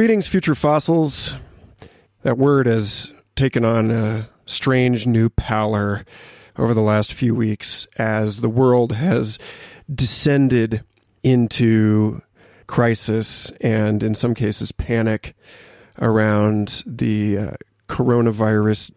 Greetings, future fossils. That word has taken on a strange new pallor over the last few weeks as the world has descended into crisis and, in some cases, panic around the uh, coronavirus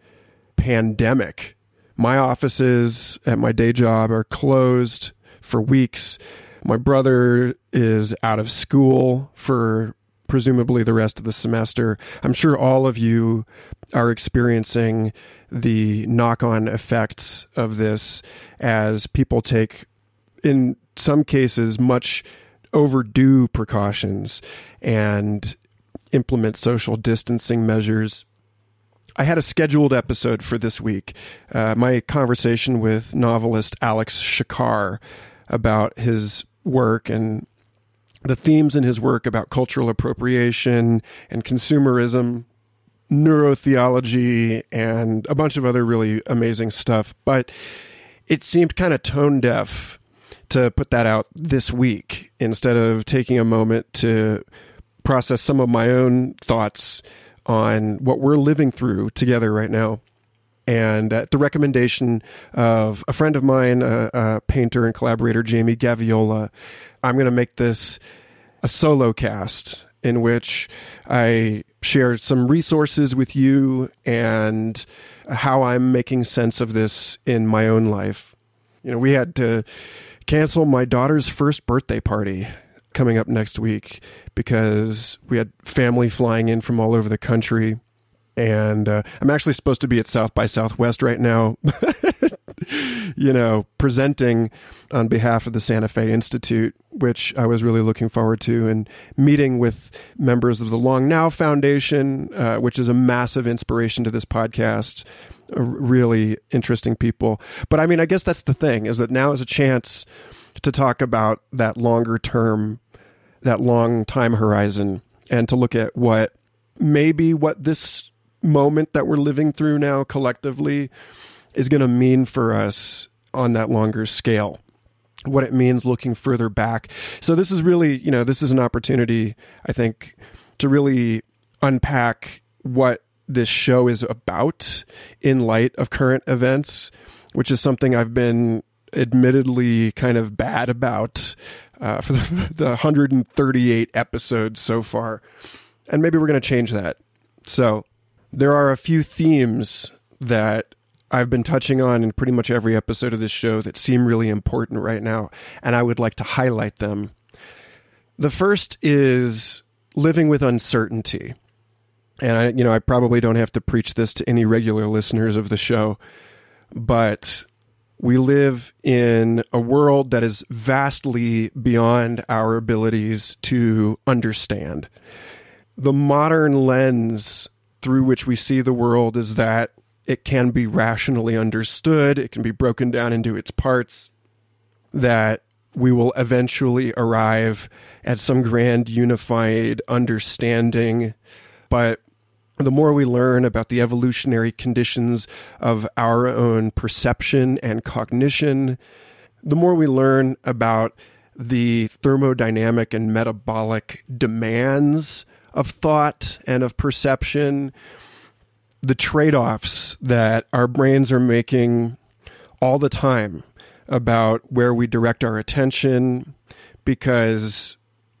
pandemic. My offices at my day job are closed for weeks. My brother is out of school for presumably the rest of the semester. I'm sure all of you are experiencing the knock on effects of this as people take, in some cases, much overdue precautions and implement social distancing measures. I had a scheduled episode for this week. Uh, my conversation with novelist Alex Shakar about his work and the themes in his work about cultural appropriation and consumerism, neurotheology, and a bunch of other really amazing stuff. But it seemed kind of tone deaf to put that out this week instead of taking a moment to process some of my own thoughts on what we're living through together right now. And at the recommendation of a friend of mine, a, a painter and collaborator, Jamie Gaviola, I'm going to make this a solo cast in which I share some resources with you and how I'm making sense of this in my own life. You know, we had to cancel my daughter's first birthday party coming up next week because we had family flying in from all over the country. And uh, I'm actually supposed to be at South by Southwest right now, you know, presenting on behalf of the Santa Fe Institute, which I was really looking forward to, and meeting with members of the Long Now Foundation, uh, which is a massive inspiration to this podcast. Uh, really interesting people. But I mean, I guess that's the thing is that now is a chance to talk about that longer term that long time horizon and to look at what maybe what this moment that we're living through now collectively is going to mean for us on that longer scale what it means looking further back so this is really you know this is an opportunity i think to really unpack what this show is about in light of current events which is something i've been admittedly kind of bad about uh, for the, the 138 episodes so far. And maybe we're going to change that. So there are a few themes that I've been touching on in pretty much every episode of this show that seem really important right now, and I would like to highlight them. The first is living with uncertainty. And I, you know, I probably don't have to preach this to any regular listeners of the show, but we live in a world that is vastly beyond our abilities to understand. The modern lens through which we see the world is that it can be rationally understood, it can be broken down into its parts, that we will eventually arrive at some grand unified understanding. But the more we learn about the evolutionary conditions of our own perception and cognition, the more we learn about the thermodynamic and metabolic demands of thought and of perception, the trade offs that our brains are making all the time about where we direct our attention, because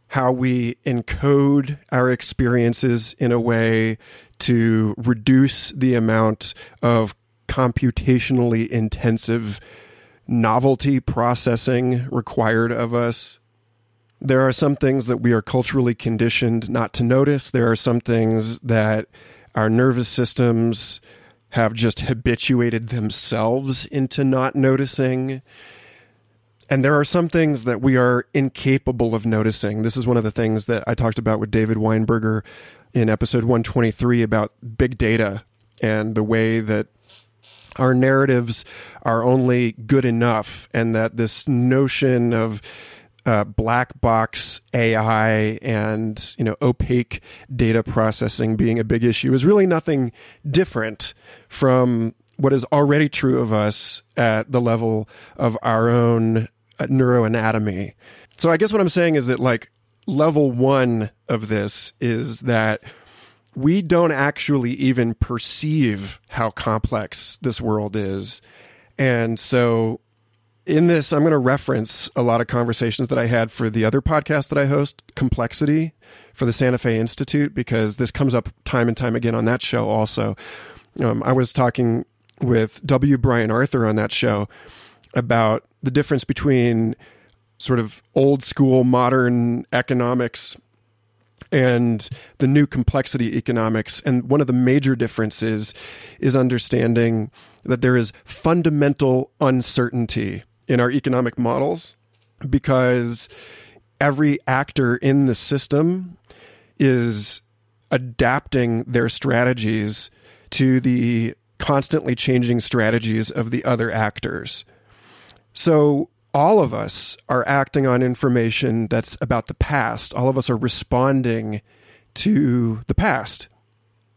how we encode our experiences in a way to reduce the amount of computationally intensive novelty processing required of us. There are some things that we are culturally conditioned not to notice. There are some things that our nervous systems have just habituated themselves into not noticing. And there are some things that we are incapable of noticing. This is one of the things that I talked about with David Weinberger in episode 123 about big data and the way that our narratives are only good enough and that this notion of uh, black box AI and you know opaque data processing being a big issue is really nothing different from what is already true of us at the level of our own uh, neuroanatomy. So I guess what I'm saying is that like level one of this is that we don't actually even perceive how complex this world is. And so in this, I'm going to reference a lot of conversations that I had for the other podcast that I host, Complexity, for the Santa Fe Institute, because this comes up time and time again on that show also. Um, I was talking with W. Brian Arthur on that show about the difference between sort of old school modern economics and the new complexity economics. And one of the major differences is understanding that there is fundamental uncertainty in our economic models because every actor in the system is adapting their strategies to the constantly changing strategies of the other actors. So all of us are acting on information that's about the past. All of us are responding to the past.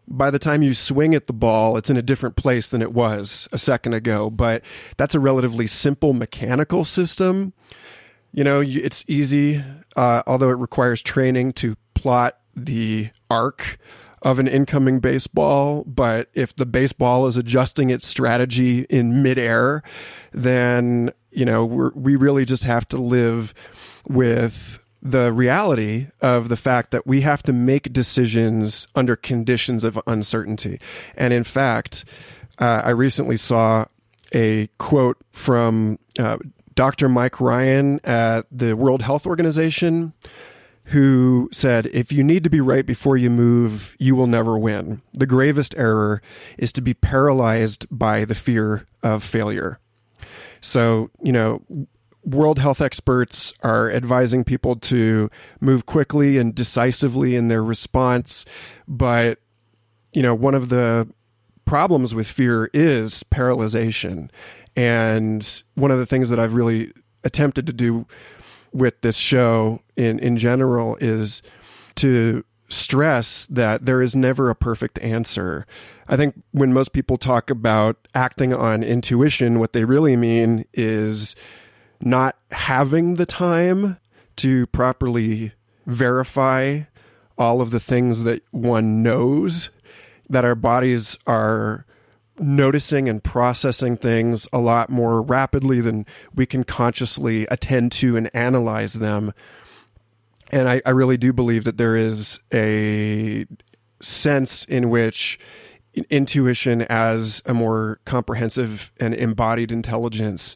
By the time you swing at the ball, it's in a different place than it was a second ago. But that's a relatively simple mechanical system. You know, it's easy, uh, although it requires training to plot the arc of an incoming baseball, but if the baseball is adjusting its strategy in midair, then you know we really just have to live with the reality of the fact that we have to make decisions under conditions of uncertainty. And in fact, uh, I recently saw a quote from uh, Dr. Mike Ryan at the World Health Organization who said, If you need to be right before you move, you will never win. The gravest error is to be paralyzed by the fear of failure. So, you know, world health experts are advising people to move quickly and decisively in their response. But, you know, one of the problems with fear is paralyzation. And one of the things that I've really attempted to do with this show in in general is to stress that there is never a perfect answer. I think when most people talk about acting on intuition, what they really mean is not having the time to properly verify all of the things that one knows that our bodies are noticing and processing things a lot more rapidly than we can consciously attend to and analyze them. And I, I really do believe that there is a sense in which intuition as a more comprehensive and embodied intelligence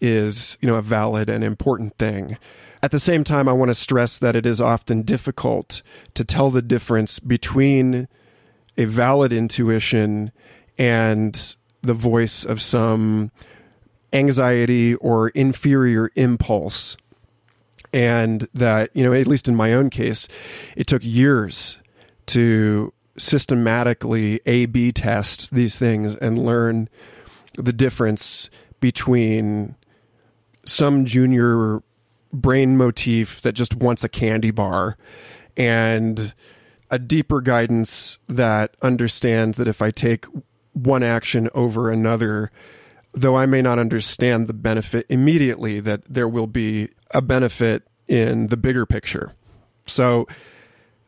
is, you know, a valid and important thing. At the same time, I want to stress that it is often difficult to tell the difference between a valid intuition and the voice of some anxiety or inferior impulse. And that, you know, at least in my own case, it took years to systematically A B test these things and learn the difference between some junior brain motif that just wants a candy bar and a deeper guidance that understands that if I take one action over another, though I may not understand the benefit immediately, that there will be a benefit in the bigger picture. So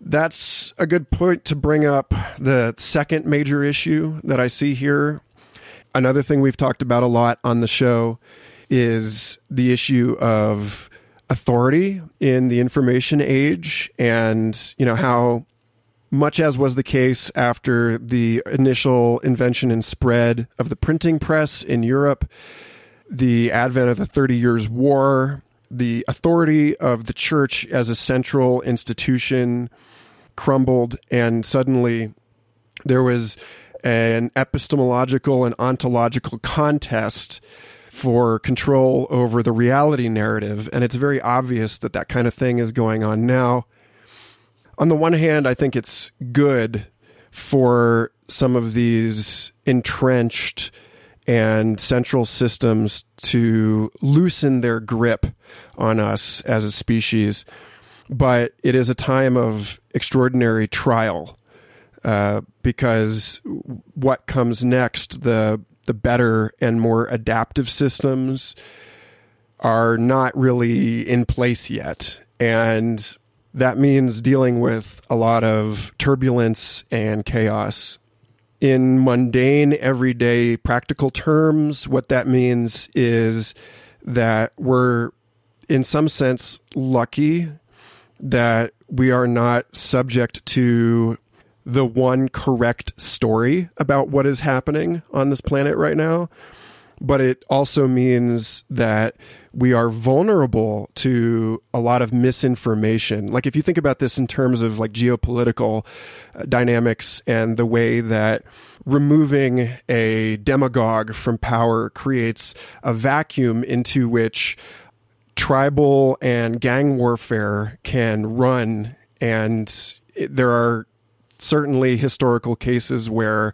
that's a good point to bring up the second major issue that I see here. Another thing we've talked about a lot on the show is the issue of authority in the information age and you know how much as was the case after the initial invention and spread of the printing press in Europe, the advent of the Thirty Years' War, the authority of the church as a central institution crumbled, and suddenly there was an epistemological and ontological contest for control over the reality narrative. And it's very obvious that that kind of thing is going on now on the one hand, I think it's good for some of these entrenched and central systems to loosen their grip on us as a species. But it is a time of extraordinary trial uh, because what comes next, the the better and more adaptive systems are not really in place yet. And that means dealing with a lot of turbulence and chaos. In mundane, everyday, practical terms, what that means is that we're, in some sense, lucky that we are not subject to the one correct story about what is happening on this planet right now. But it also means that we are vulnerable to a lot of misinformation. Like, if you think about this in terms of like geopolitical uh, dynamics and the way that removing a demagogue from power creates a vacuum into which tribal and gang warfare can run. And there are certainly historical cases where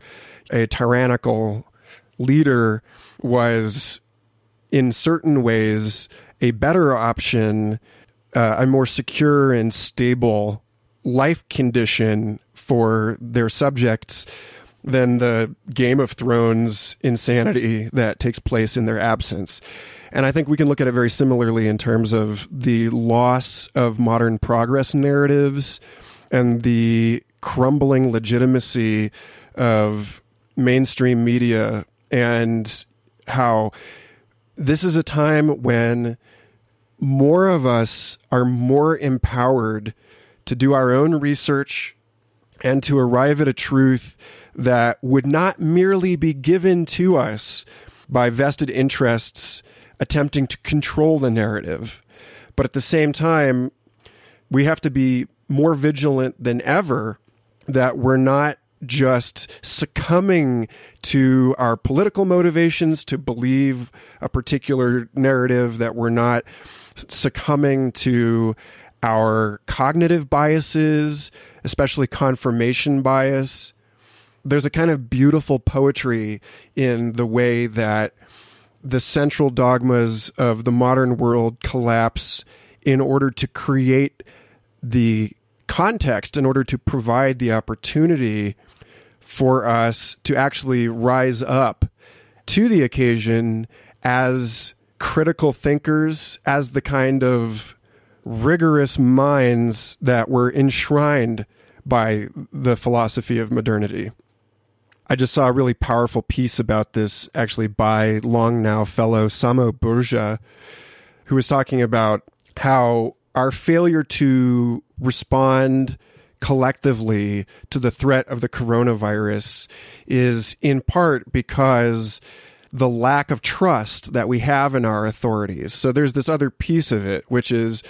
a tyrannical leader was in certain ways a better option, uh, a more secure and stable life condition for their subjects than the Game of Thrones insanity that takes place in their absence. And I think we can look at it very similarly in terms of the loss of modern progress narratives and the crumbling legitimacy of mainstream media and how this is a time when more of us are more empowered to do our own research and to arrive at a truth that would not merely be given to us by vested interests attempting to control the narrative. But at the same time, we have to be more vigilant than ever that we're not just succumbing to our political motivations to believe a particular narrative, that we're not succumbing to our cognitive biases, especially confirmation bias. There's a kind of beautiful poetry in the way that the central dogmas of the modern world collapse in order to create the context in order to provide the opportunity for us to actually rise up to the occasion as critical thinkers, as the kind of rigorous minds that were enshrined by the philosophy of modernity. I just saw a really powerful piece about this actually by long now fellow Samo Burja, who was talking about how our failure to respond collectively to the threat of the coronavirus is in part because the lack of trust that we have in our authorities. So there's this other piece of it, which is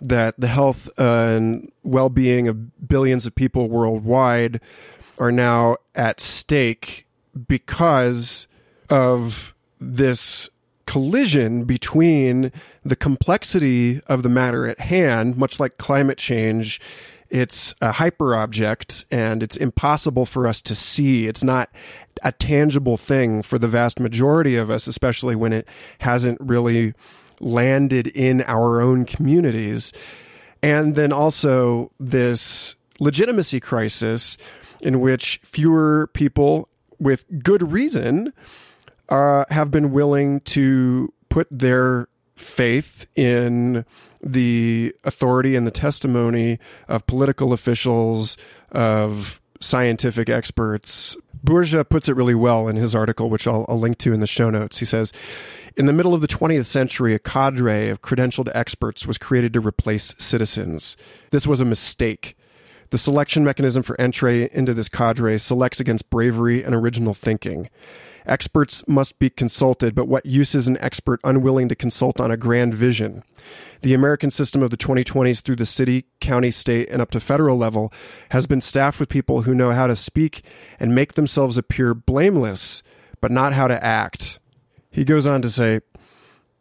that the health uh, and well being of billions of people worldwide are now at stake because of this collision between the complexity of the matter at hand, much like climate change. It's uh, a hyper object and it's impossible for us to see. It's not a tangible thing for the vast majority of us, especially when it hasn't really landed in our own communities. And then also this legitimacy crisis in which fewer people with good reason uh, have been willing to put their faith in the authority and the testimony of political officials, of scientific experts. Burja puts it really well in his article, which I'll, I'll, link to in the show notes. He says, In the middle of the 20th century, a cadre of credentialed experts was created to replace citizens. This was a mistake. The selection mechanism for entry into this cadre selects against bravery and original thinking. Experts must be consulted, but what use is an expert unwilling to consult on a grand vision? The American system of the 2020s through the city, county, state, and up to federal level has been staffed with people who know how to speak and make themselves appear blameless, but not how to act. He goes on to say,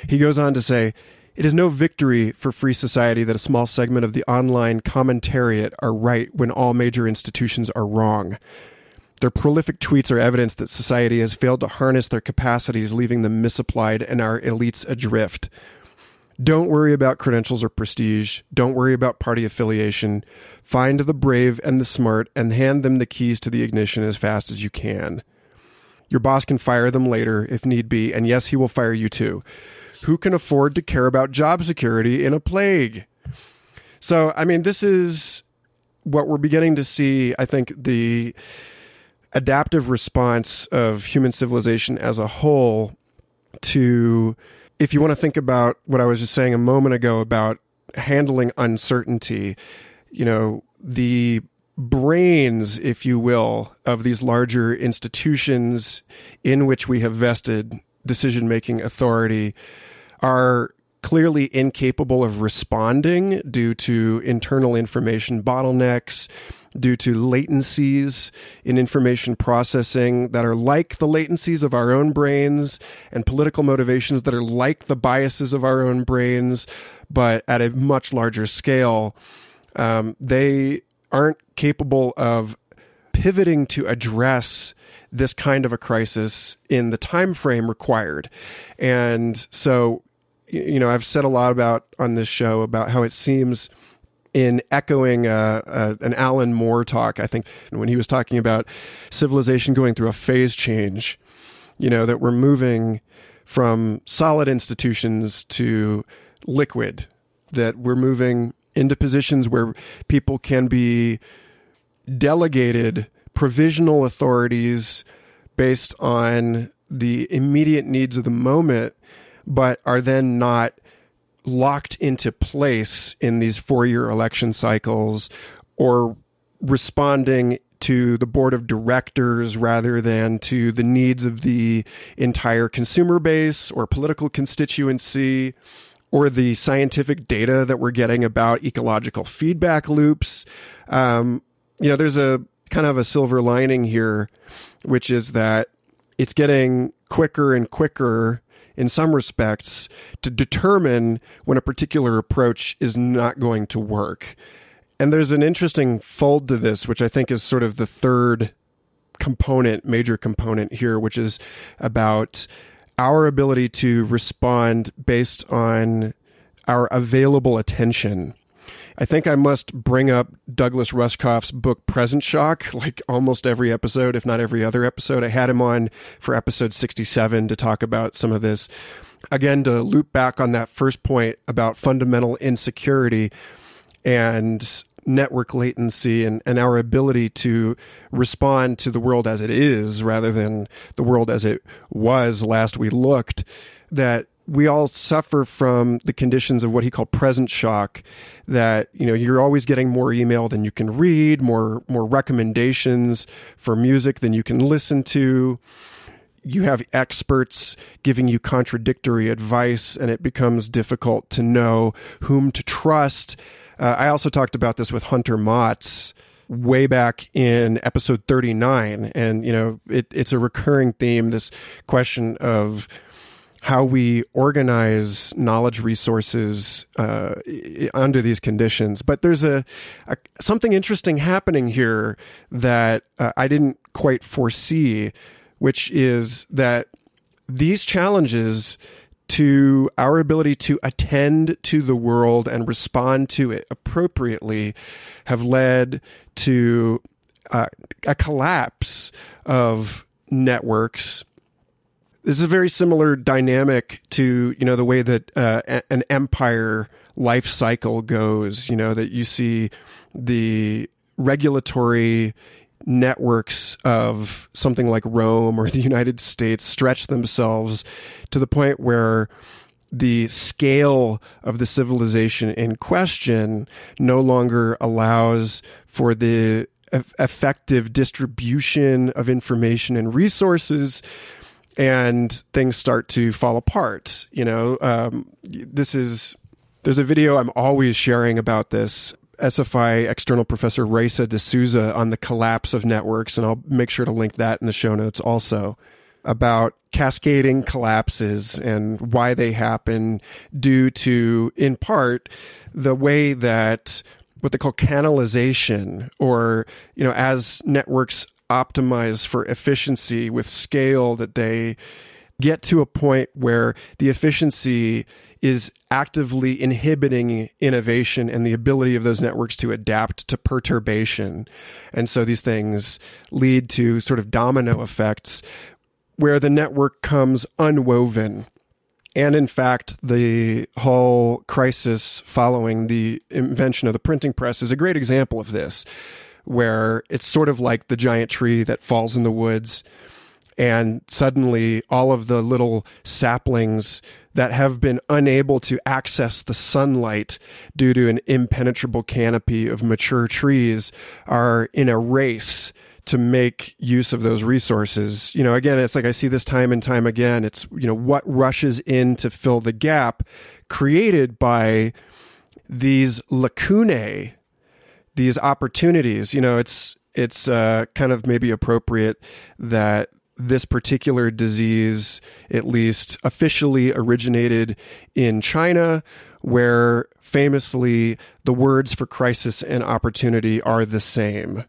he goes on to say, it is no victory for free society that a small segment of the online commentariat are right when all major institutions are wrong. Their prolific tweets are evidence that society has failed to harness their capacities, leaving them misapplied and our elites adrift. Don't worry about credentials or prestige. Don't worry about party affiliation. Find the brave and the smart and hand them the keys to the ignition as fast as you can. Your boss can fire them later if need be, and yes, he will fire you too. Who can afford to care about job security in a plague? So, I mean, this is what we're beginning to see. I think the adaptive response of human civilization as a whole to, if you want to think about what I was just saying a moment ago about handling uncertainty, you know, the brains, if you will, of these larger institutions in which we have vested decision making authority are clearly incapable of responding due to internal information bottlenecks, due to latencies in information processing that are like the latencies of our own brains and political motivations that are like the biases of our own brains, but at a much larger scale. Um, they aren't capable of pivoting to address this kind of a crisis in the time frame required. And so you know, I've said a lot about on this show about how it seems in echoing uh, uh, an Alan Moore talk, I think when he was talking about civilization going through a phase change, you know, that we're moving from solid institutions to liquid, that we're moving into positions where people can be delegated provisional authorities based on the immediate needs of the moment but are then not locked into place in these four year election cycles or responding to the board of directors rather than to the needs of the entire consumer base or political constituency or the scientific data that we're getting about ecological feedback loops. Um, you know, there's a kind of a silver lining here, which is that it's getting quicker and quicker in some respects to determine when a particular approach is not going to work. And there's an interesting fold to this, which I think is sort of the third component, major component here, which is about our ability to respond based on our available attention I think I must bring up Douglas Rushkoff's book Present Shock, like almost every episode, if not every other episode. I had him on for episode 67 to talk about some of this. Again, to loop back on that first point about fundamental insecurity and network latency and, and our ability to respond to the world as it is rather than the world as it was last we looked, that we all suffer from the conditions of what he called present shock that you know you're always getting more email than you can read more more recommendations for music than you can listen to. You have experts giving you contradictory advice and it becomes difficult to know whom to trust. Uh, i also talked about this with hunter motz way back in episode 39 and you know it, it's a recurring theme this question of how we organize knowledge resources uh, under these conditions. But there's a, a, something interesting happening here that uh, I didn't quite foresee, which is that these challenges to our ability to attend to the world and respond to it appropriately have led to uh, a collapse of networks this is a very similar dynamic to you know the way that uh, an empire life cycle goes. You know that you see the regulatory networks of something like Rome or the United States stretch themselves to the point where the scale of the civilization in question no longer allows for the effective distribution of information and resources and things start to fall apart. You know, um, this is there's a video I'm always sharing about this. SFI external professor Raissa D'Souza on the collapse of networks, and I'll make sure to link that in the show notes also about cascading collapses and why they happen due to, in part, the way that what they call canalization, or, you know, as networks optimize for efficiency with scale that they get to a point where the efficiency is actively inhibiting innovation and the ability of those networks to adapt to perturbation. And so these things lead to sort of domino effects where the network comes unwoven And in fact, the whole crisis following the invention of the printing press is a great example of this, where it's sort of like the giant tree that falls in the woods, and suddenly all of the little saplings that have been unable to access the sunlight due to an impenetrable canopy of mature trees are in a race to make use of those resources. You know, again, it's like I see this time and time again. It's, you know, what rushes in to fill the gap created by these lacunae, these opportunities. You know, it's, it's uh, kind of maybe appropriate that this particular disease, at least officially, originated in China, where famously the words for crisis and opportunity are the same.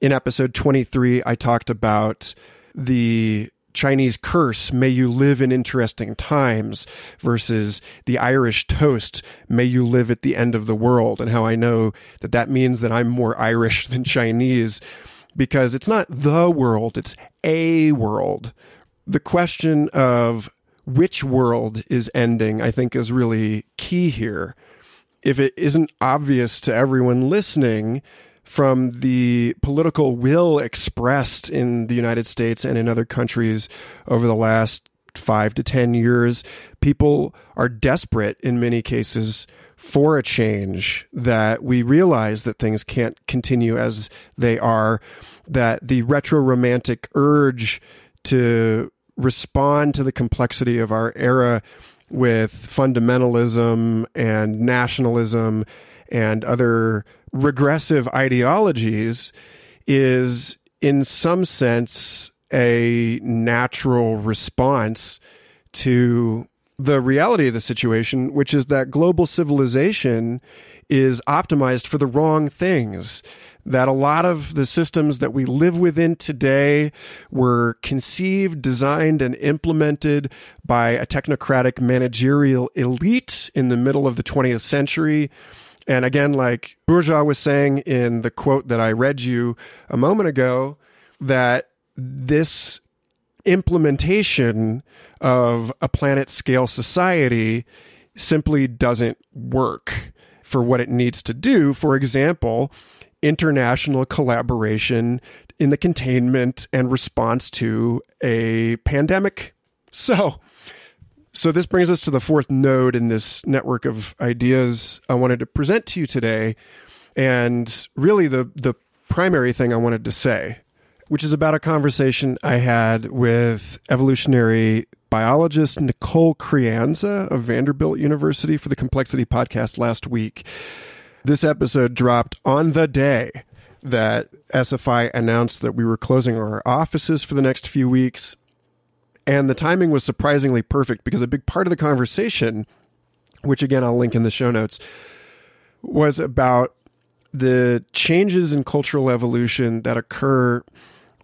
In episode 23, I talked about the Chinese curse, may you live in interesting times, versus the Irish toast, may you live at the end of the world, and how I know that that means that I'm more Irish than Chinese because it's not the world, it's a world. The question of which world is ending, I think, is really key here. If it isn't obvious to everyone listening from the political will expressed in the United States and in other countries over the last five to 10 years, people are desperate in many cases for a change, that we realize that things can't continue as they are, that the retro romantic urge to respond to the complexity of our era with fundamentalism and nationalism and other regressive ideologies is, in some sense, a natural response to the reality of the situation, which is that global civilization is optimized for the wrong things. That a lot of the systems that we live within today were conceived, designed, and implemented by a technocratic managerial elite in the middle of the 20th century. And again, like Burja was saying in the quote that I read you a moment ago, that this implementation of a planet scale society simply doesn't work for what it needs to do. For example, international collaboration in the containment and response to a pandemic. So, so this brings us to the fourth node in this network of ideas I wanted to present to you today. And really the the primary thing I wanted to say which is about a conversation I had with evolutionary biologist Nicole Creanza of Vanderbilt University for the Complexity podcast last week. This episode dropped on the day that SFI announced that we were closing our offices for the next few weeks. And the timing was surprisingly perfect because a big part of the conversation, which again I'll link in the show notes, was about the changes in cultural evolution that occur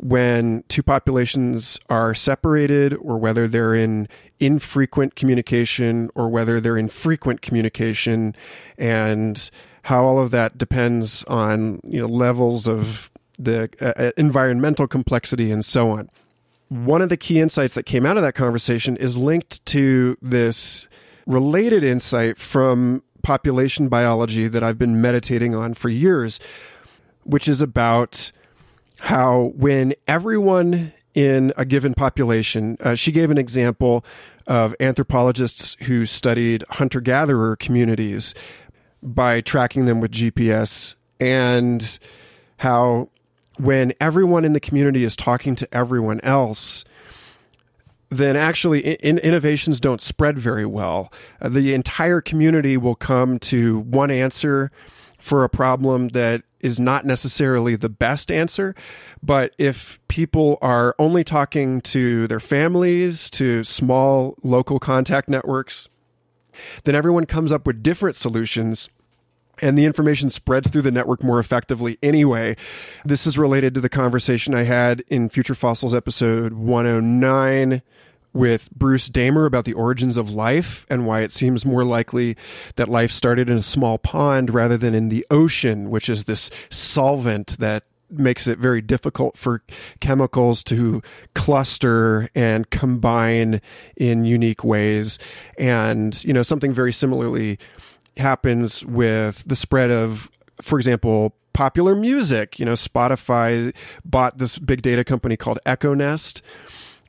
when two populations are separated or whether they're in infrequent communication or whether they're in frequent communication and how all of that depends on you know levels of the uh, uh environmental complexity and so on one of the key insights that came out of that conversation is linked to this related insight from population biology that I've been meditating on for years which is about how when everyone in a given population, uh, she gave an example of anthropologists who studied hunter gatherer communities by tracking them with GPS and how when everyone in the community is talking to everyone else, then actually in, innovations don't spread very well. Uh, the entire community will come to one answer for a problem that is not necessarily the best answer. But if people are only talking to their families, to small local contact networks, then everyone comes up with different solutions and the information spreads through the network more effectively anyway. This is related to the conversation I had in Future Fossils episode 109 with Bruce Damer about the origins of life and why it seems more likely that life started in a small pond rather than in the ocean, which is this solvent that makes it very difficult for chemicals to cluster and combine in unique ways. And, you know, something very similarly happens with the spread of, for example, popular music. You know, Spotify bought this big data company called Echo Nest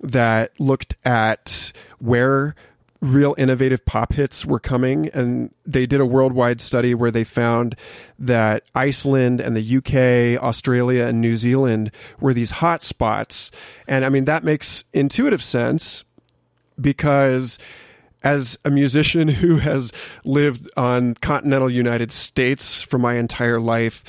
that looked at where real innovative pop hits were coming and they did a worldwide study where they found that Iceland and the UK, Australia and New Zealand were these hot spots. And I mean that makes intuitive sense because as a musician who has lived on continental United States for my entire life,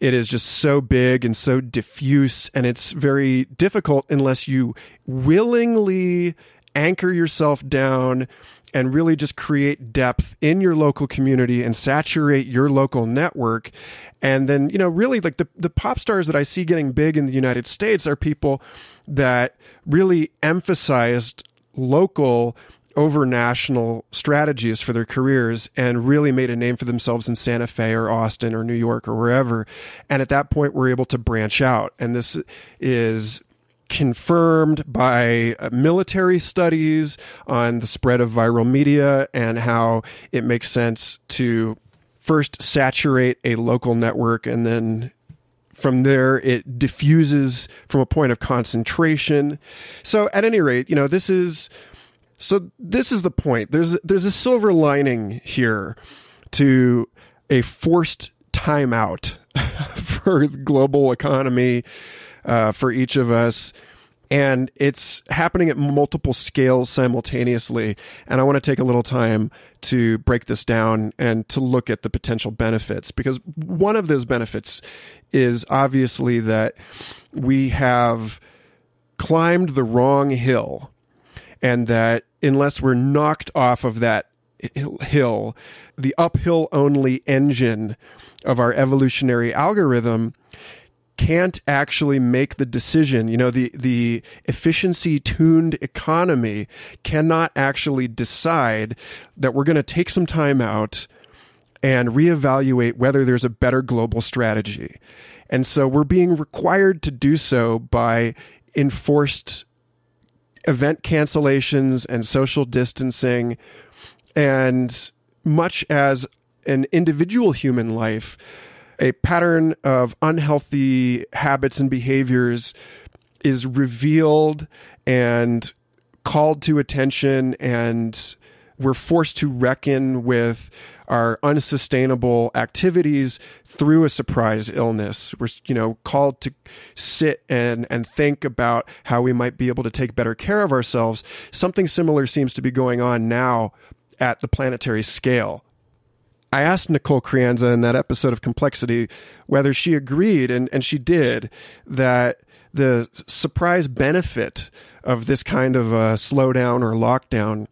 it is just so big and so diffuse and it's very difficult unless you willingly anchor yourself down and really just create depth in your local community and saturate your local network. And then you know really like the the pop stars that I see getting big in the United States are people that really emphasized local over national strategies for their careers and really made a name for themselves in Santa Fe or Austin or New York or wherever. And at that point, we're able to branch out. And this is confirmed by uh, military studies on the spread of viral media and how it makes sense to first saturate a local network and then from there it diffuses from a point of concentration so at any rate you know this is so this is the point there's there's a silver lining here to a forced timeout for global economy uh, for each of us. And it's happening at multiple scales simultaneously. And I want to take a little time to break this down and to look at the potential benefits because one of those benefits is obviously that we have climbed the wrong hill and that unless we're knocked off of that hill, the uphill only engine of our evolutionary algorithm can't actually make the decision. You know, the, the efficiency tuned economy cannot actually decide that we're going to take some time out and reevaluate whether there's a better global strategy. And so we're being required to do so by enforced event cancellations and social distancing. And much as an individual human life, a pattern of unhealthy habits and behaviors is revealed and called to attention and we're forced to reckon with our unsustainable activities through a surprise illness. We're, you know, called to sit and, and think about how we might be able to take better care of ourselves. Something similar seems to be going on now at the planetary scale. I asked Nicole Creanza in that episode of Complexity whether she agreed, and, and she did, that the surprise benefit of this kind of a slowdown or lockdown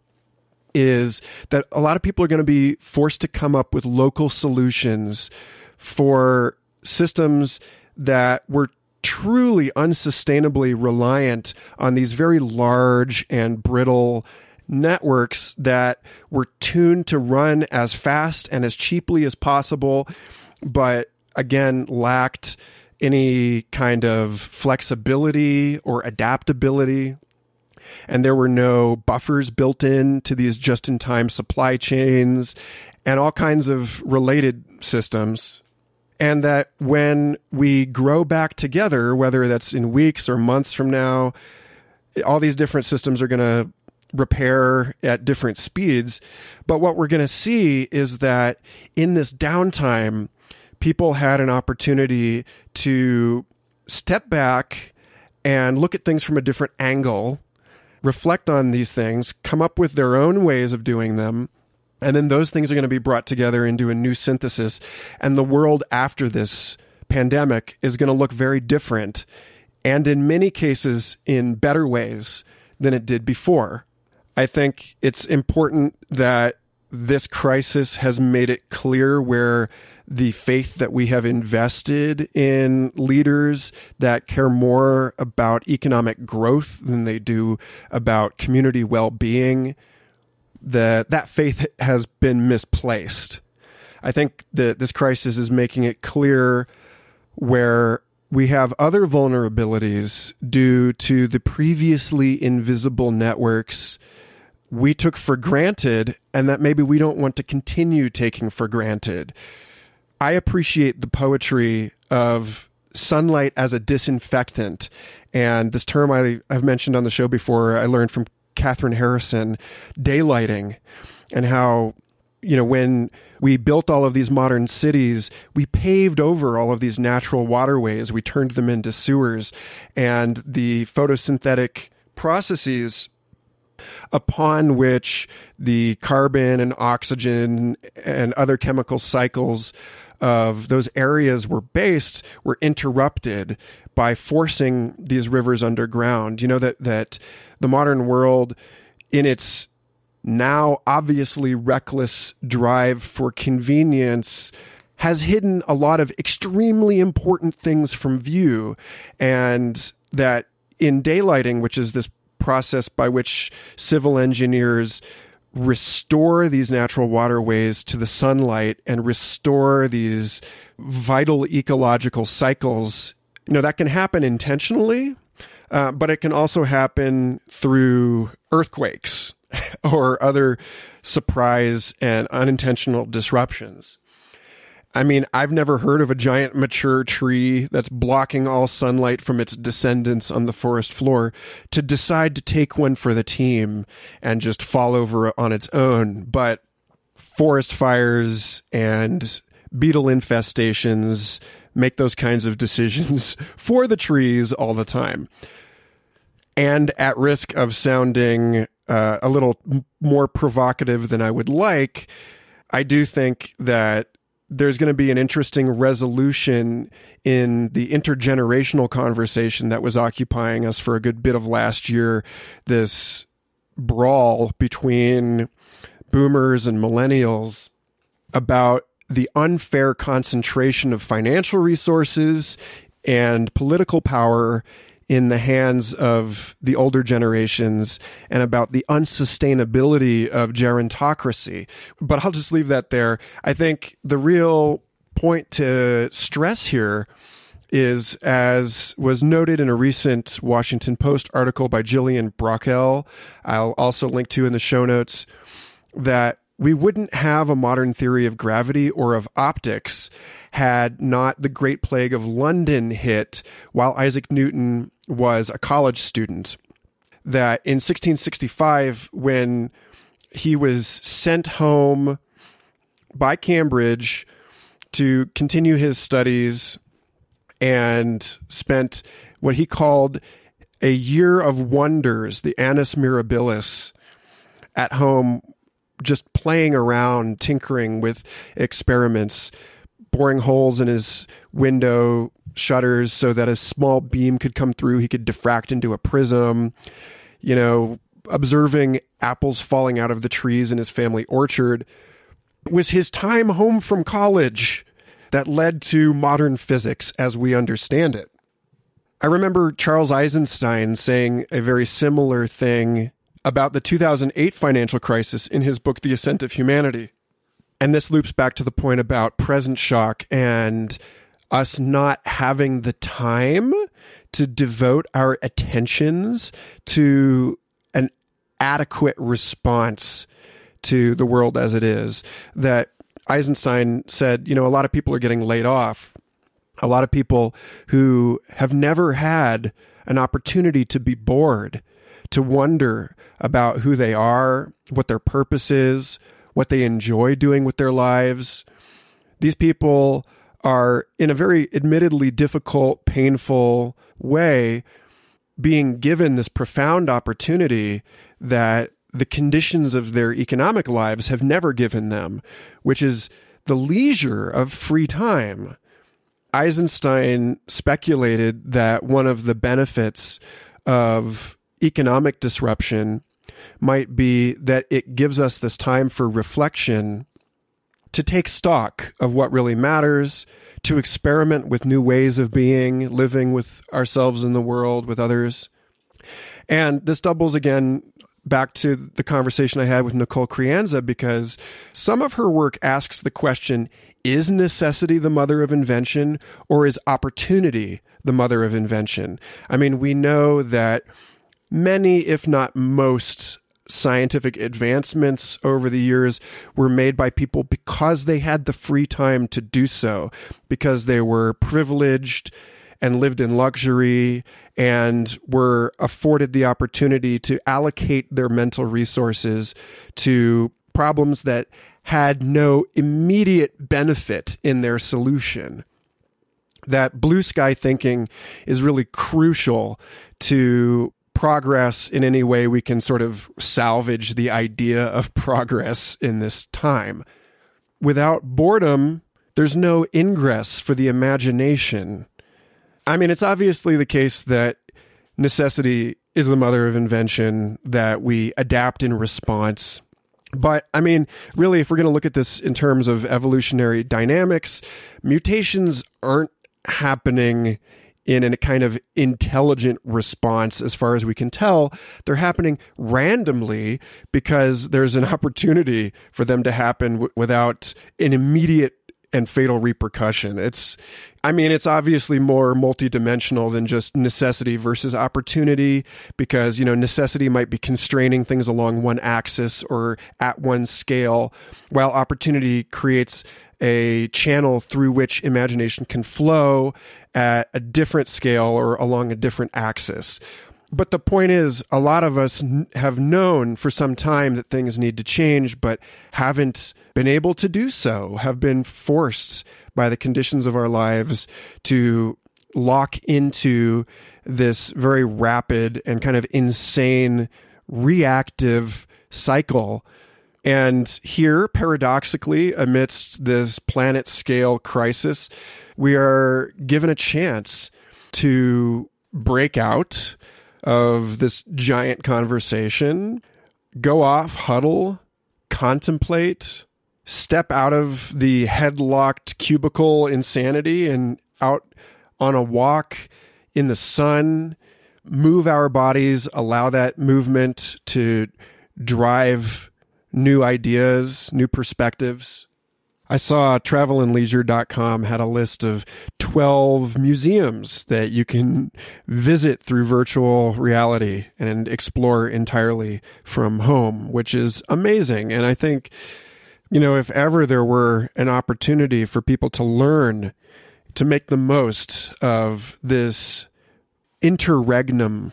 is that a lot of people are going to be forced to come up with local solutions for systems that were truly unsustainably reliant on these very large and brittle networks that were tuned to run as fast and as cheaply as possible, but again, lacked any kind of flexibility or adaptability. And there were no buffers built in to these just in time supply chains and all kinds of related systems. And that when we grow back together, whether that's in weeks or months from now, all these different systems are going to repair at different speeds. But what we're going to see is that in this downtime, people had an opportunity to step back and look at things from a different angle, reflect on these things, come up with their own ways of doing them. And then those things are going to be brought together into a new synthesis. And the world after this pandemic is going to look very different and in many cases in better ways than it did before. I think it's important that this crisis has made it clear where the faith that we have invested in leaders that care more about economic growth than they do about community well-being that that faith has been misplaced i think that this crisis is making it clear where we have other vulnerabilities due to the previously invisible networks we took for granted and that maybe we don't want to continue taking for granted. I appreciate the poetry of sunlight as a disinfectant. And this term I, have mentioned on the show before, I learned from Katherine Harrison, daylighting, and how you know, when we built all of these modern cities, we paved over all of these natural waterways. We turned them into sewers. And the photosynthetic processes upon which the carbon and oxygen and other chemical cycles of those areas were based were interrupted by forcing these rivers underground. You know that that the modern world in its now obviously reckless drive for convenience has hidden a lot of extremely important things from view and that in daylighting which is this process by which civil engineers restore these natural waterways to the sunlight and restore these vital ecological cycles you know that can happen intentionally uh, but it can also happen through earthquakes or other surprise and unintentional disruptions. I mean, I've never heard of a giant mature tree that's blocking all sunlight from its descendants on the forest floor to decide to take one for the team and just fall over on its own. But forest fires and beetle infestations make those kinds of decisions for the trees all the time. And at risk of sounding uh, a little more provocative than I would like, I do think that there's going to be an interesting resolution in the intergenerational conversation that was occupying us for a good bit of last year. This brawl between boomers and millennials about the unfair concentration of financial resources and political power in the hands of the older generations and about the unsustainability of gerontocracy. But I'll just leave that there. I think the real point to stress here is, as was noted in a recent Washington Post article by Jillian Brockell, I'll also link to in the show notes, that we wouldn't have a modern theory of gravity or of optics had not the Great Plague of London hit while Isaac Newton was a college student. That in 1665, when he was sent home by Cambridge to continue his studies and spent what he called a year of wonders, the Annus Mirabilis, at home, just playing around, tinkering with experiments, boring holes in his window shutters so that a small beam could come through. He could diffract into a prism, you know, observing apples falling out of the trees in his family orchard. It was his time home from college that led to modern physics as we understand it. I remember Charles Eisenstein saying a very similar thing about the 2008 financial crisis in his book, The Ascent of Humanity. And this loops back to the point about present shock and us not having the time to devote our attentions to an adequate response to the world as it is. That Eisenstein said, you know, a lot of people are getting laid off. A lot of people who have never had an opportunity to be bored, to wonder about who they are, what their purpose is, what they enjoy doing with their lives. These people are, in a very admittedly difficult, painful way, being given this profound opportunity that the conditions of their economic lives have never given them, which is the leisure of free time. Eisenstein speculated that one of the benefits of economic disruption might be that it gives us this time for reflection to take stock of what really matters, to experiment with new ways of being, living with ourselves in the world, with others. And this doubles again back to the conversation I had with Nicole Creanza because some of her work asks the question is necessity the mother of invention or is opportunity the mother of invention? I mean, we know that many, if not most, scientific advancements over the years were made by people because they had the free time to do so, because they were privileged and lived in luxury and were afforded the opportunity to allocate their mental resources to problems that had no immediate benefit in their solution. That blue sky thinking is really crucial to progress in any way we can sort of salvage the idea of progress in this time. Without boredom, there's no ingress for the imagination. I mean, it's obviously the case that necessity is the mother of invention, that we adapt in response. But I mean, really, if we're going to look at this in terms of evolutionary dynamics, mutations aren't happening in a kind of intelligent response as far as we can tell. They're happening randomly because there's an opportunity for them to happen w- without an immediate and fatal repercussion. It's, I mean, it's obviously more multidimensional than just necessity versus opportunity because, you know, necessity might be constraining things along one axis or at one scale, while opportunity creates a channel through which imagination can flow at a different scale or along a different axis. But the point is, a lot of us have known for some time that things need to change, but haven't been able to do so, have been forced by the conditions of our lives to lock into this very rapid and kind of insane reactive cycle and here, paradoxically, amidst this planet scale crisis, we are given a chance to break out of this giant conversation, go off, huddle, contemplate, step out of the headlocked cubicle insanity and out on a walk in the sun, move our bodies, allow that movement to drive new ideas, new perspectives. I saw travelandleisure.com had a list of 12 museums that you can visit through virtual reality and explore entirely from home, which is amazing. And I think, you know, if ever there were an opportunity for people to learn to make the most of this interregnum,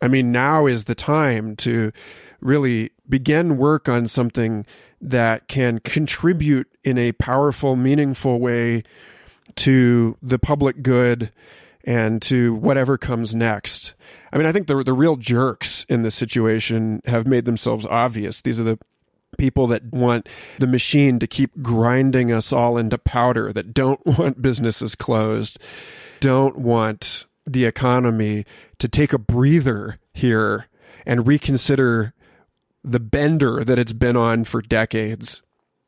I mean, now is the time to really begin work on something that can contribute in a powerful, meaningful way to the public good and to whatever comes next. I mean, I think the the real jerks in this situation have made themselves obvious. These are the people that want the machine to keep grinding us all into powder, that don't want businesses closed, don't want the economy to take a breather here and reconsider the bender that it's been on for decades.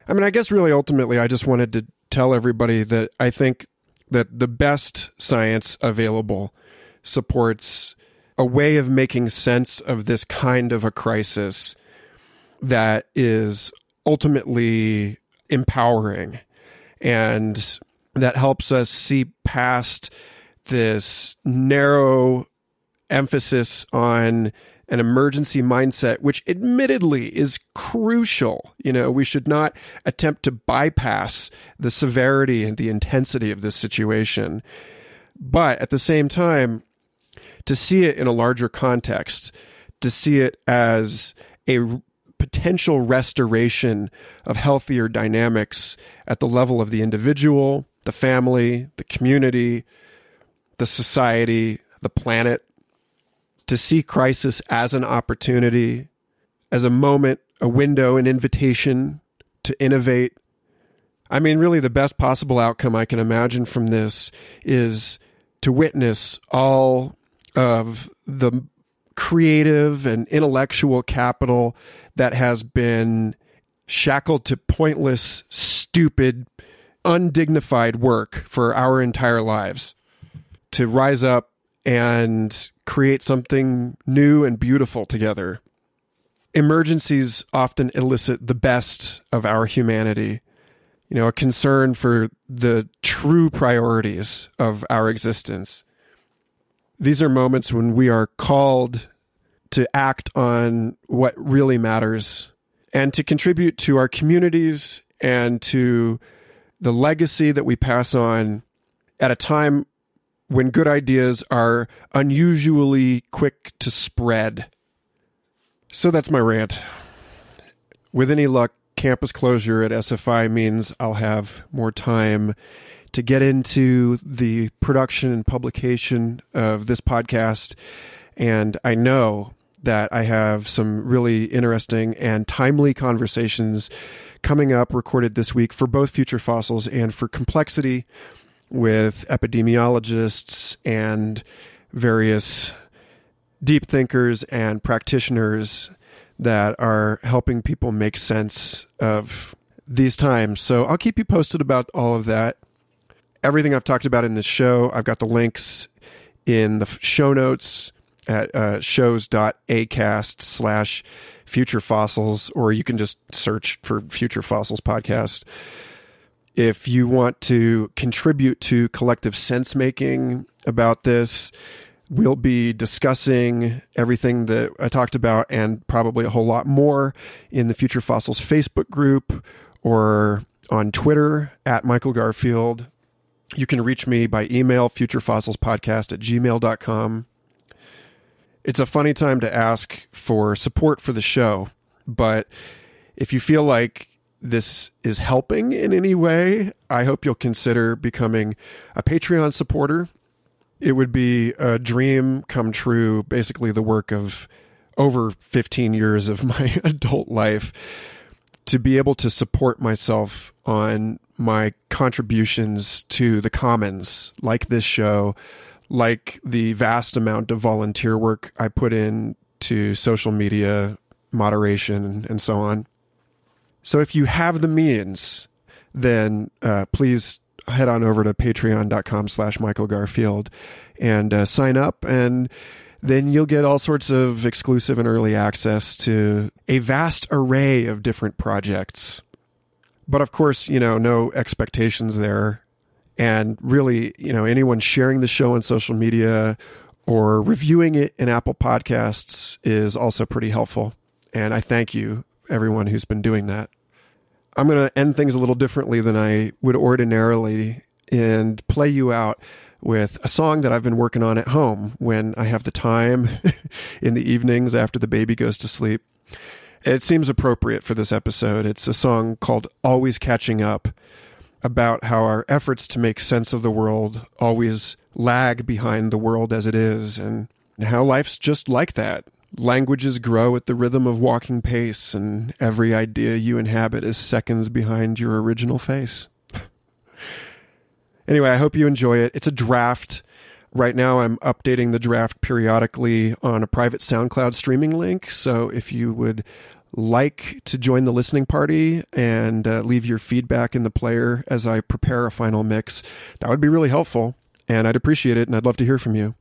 I mean, I guess really ultimately, I just wanted to tell everybody that I think that the best science available supports a way of making sense of this kind of a crisis that is ultimately empowering and that helps us see past this narrow emphasis on an emergency mindset, which admittedly is crucial. You know, we should not attempt to bypass the severity and the intensity of this situation. But at the same time, to see it in a larger context, to see it as a potential restoration of healthier dynamics at the level of the individual, the family, the community, the society, the planet, to see crisis as an opportunity, as a moment, a window, an invitation to innovate. I mean, really, the best possible outcome I can imagine from this is to witness all of the creative and intellectual capital that has been shackled to pointless, stupid, undignified work for our entire lives to rise up and create something new and beautiful together. emergencies often elicit the best of our humanity. You know, a concern for the true priorities of our existence. These are moments when we are called to act on what really matters and to contribute to our communities and to the legacy that we pass on at a time when good ideas are unusually quick to spread. So that's my rant. With any luck, campus closure at SFI means I'll have more time to get into the production and publication of this podcast. And I know that I have some really interesting and timely conversations coming up recorded this week for both Future Fossils and for Complexity with epidemiologists and various deep thinkers and practitioners that are helping people make sense of these times. So I'll keep you posted about all of that. Everything I've talked about in this show, I've got the links in the show notes at uh, shows.acast slash future fossils, or you can just search for future fossils podcast. If you want to contribute to collective sense making about this, we'll be discussing everything that I talked about and probably a whole lot more in the Future Fossils Facebook group or on Twitter at Michael Garfield. You can reach me by email, futurefossilspodcast at gmail.com. It's a funny time to ask for support for the show, but if you feel like this is helping in any way, I hope you'll consider becoming a Patreon supporter. It would be a dream come true, basically, the work of over 15 years of my adult life to be able to support myself on my contributions to the commons, like this show, like the vast amount of volunteer work I put in to social media moderation and so on. So if you have the means, then uh, please head on over to patreon.com slash Michael Garfield and uh, sign up and then you'll get all sorts of exclusive and early access to a vast array of different projects. But of course, you know, no expectations there and really, you know, anyone sharing the show on social media or reviewing it in Apple Podcasts is also pretty helpful. And I thank you, everyone who's been doing that. I'm going to end things a little differently than I would ordinarily and play you out with a song that I've been working on at home when I have the time in the evenings after the baby goes to sleep. It seems appropriate for this episode. It's a song called Always Catching Up about how our efforts to make sense of the world always lag behind the world as it is, and how life's just like that. Languages grow at the rhythm of walking pace, and every idea you inhabit is seconds behind your original face. anyway, I hope you enjoy it. It's a draft. Right now, I'm updating the draft periodically on a private SoundCloud streaming link. So if you would like to join the listening party and uh, leave your feedback in the player as I prepare a final mix, that would be really helpful. And I'd appreciate it. And I'd love to hear from you.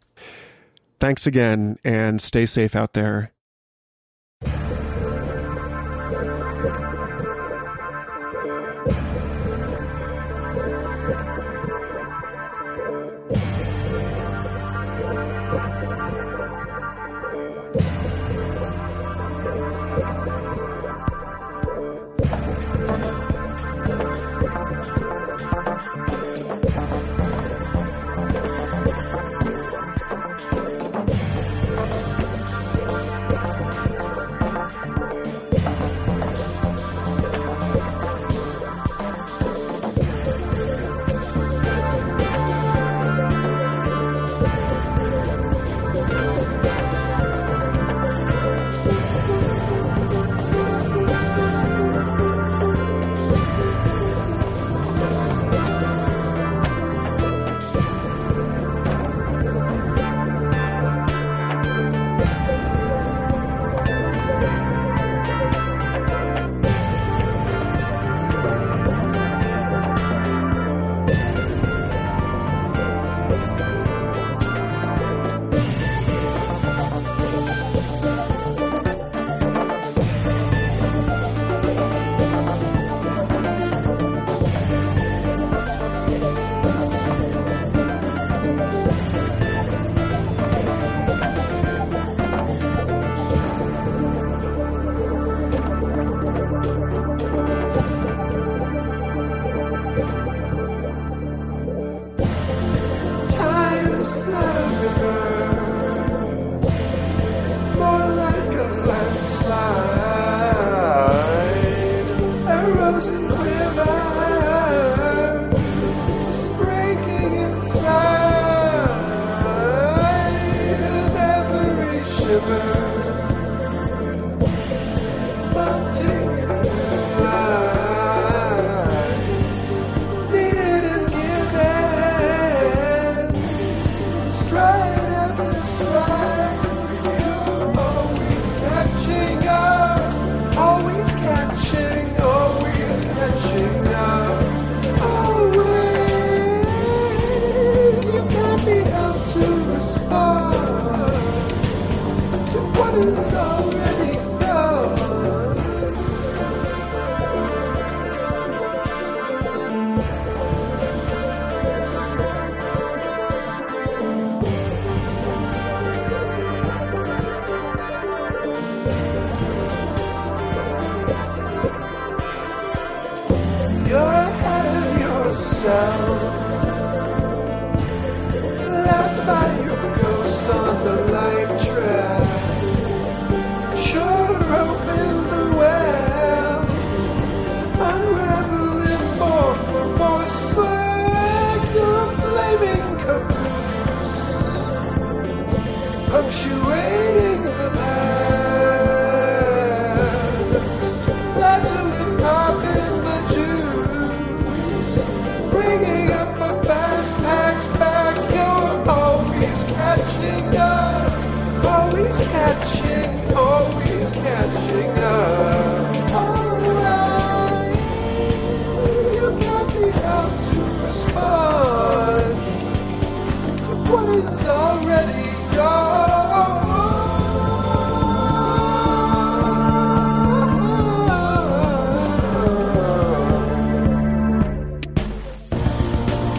Thanks again and stay safe out there.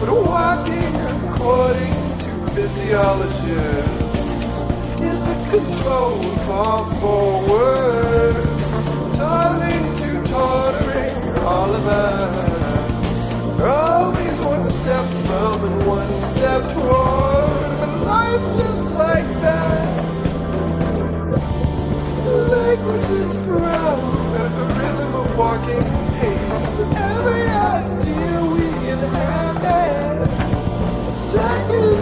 But walking according to physiologists is the control of all forwards, toiling to tottering all of us. Always one step from and one step toward, but life's just like that. Language is ground at the rhythm of walking pace. Every idea we inhabit seconds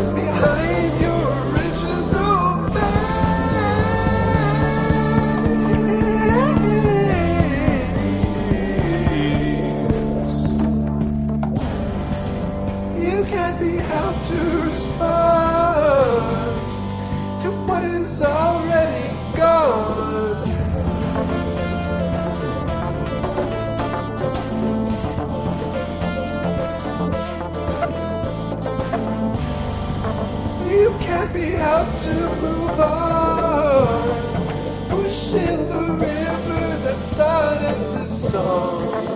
Pushing the river that started this song.